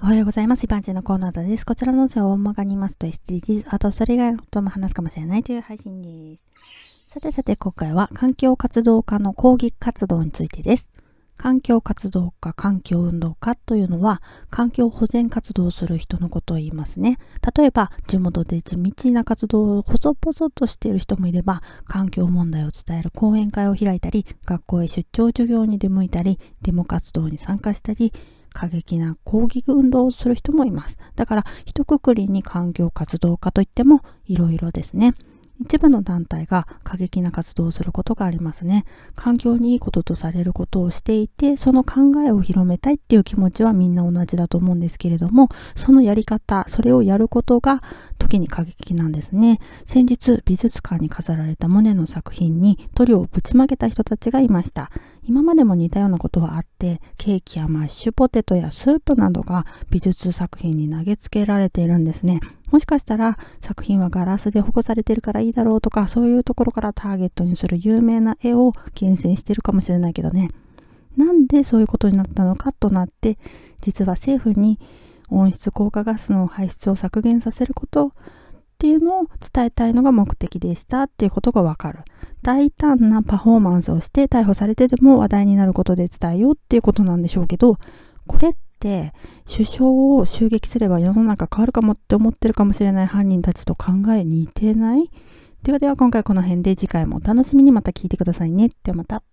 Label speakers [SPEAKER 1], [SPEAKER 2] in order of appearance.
[SPEAKER 1] おはようございます。一般人のコーナーです。こちらの音声を大まかに言いますと SDGs、あとそれ以外のことも話すかもしれないという配信です。さてさて今回は環境活動家の抗議活動についてです。環境活動家、環境運動家というのは環境保全活動をする人のことを言いますね。例えば地元で地道な活動を細々としている人もいれば環境問題を伝える講演会を開いたり学校へ出張授業に出向いたりデモ活動に参加したり過激な抗議運動をする人もいます。だから一括りに環境活動家といってもいろいろですね。一部の団体が過激な活動をすることがありますね。環境にいいこととされることをしていて、その考えを広めたいっていう気持ちはみんな同じだと思うんですけれども、そのやり方、それをやることが時に過激なんですね。先日、美術館に飾られたモネの作品に塗料をぶちまけた人たちがいました。今までも似たようなことはあって、ケーキやマッシュポテトやスープなどが美術作品に投げつけられているんですね。もしかしたら作品はガラスで保護されてるからいいだろうとか、そういうところからターゲットにする有名な絵を厳選してるかもしれないけどね。なんでそういうことになったのかとなって、実は政府に温室効果ガスの排出を削減させることっていうのを伝えたいのが目的でしたっていうことがわかる。大胆なパフォーマンスをして逮捕されてでも話題になることで伝えようっていうことなんでしょうけど、これって首相を襲撃すれば世の中変わるかもって思ってるかもしれない犯人たちと考え似てない？ではでは今回この辺で次回もお楽しみにまた聞いてくださいね。ではまた。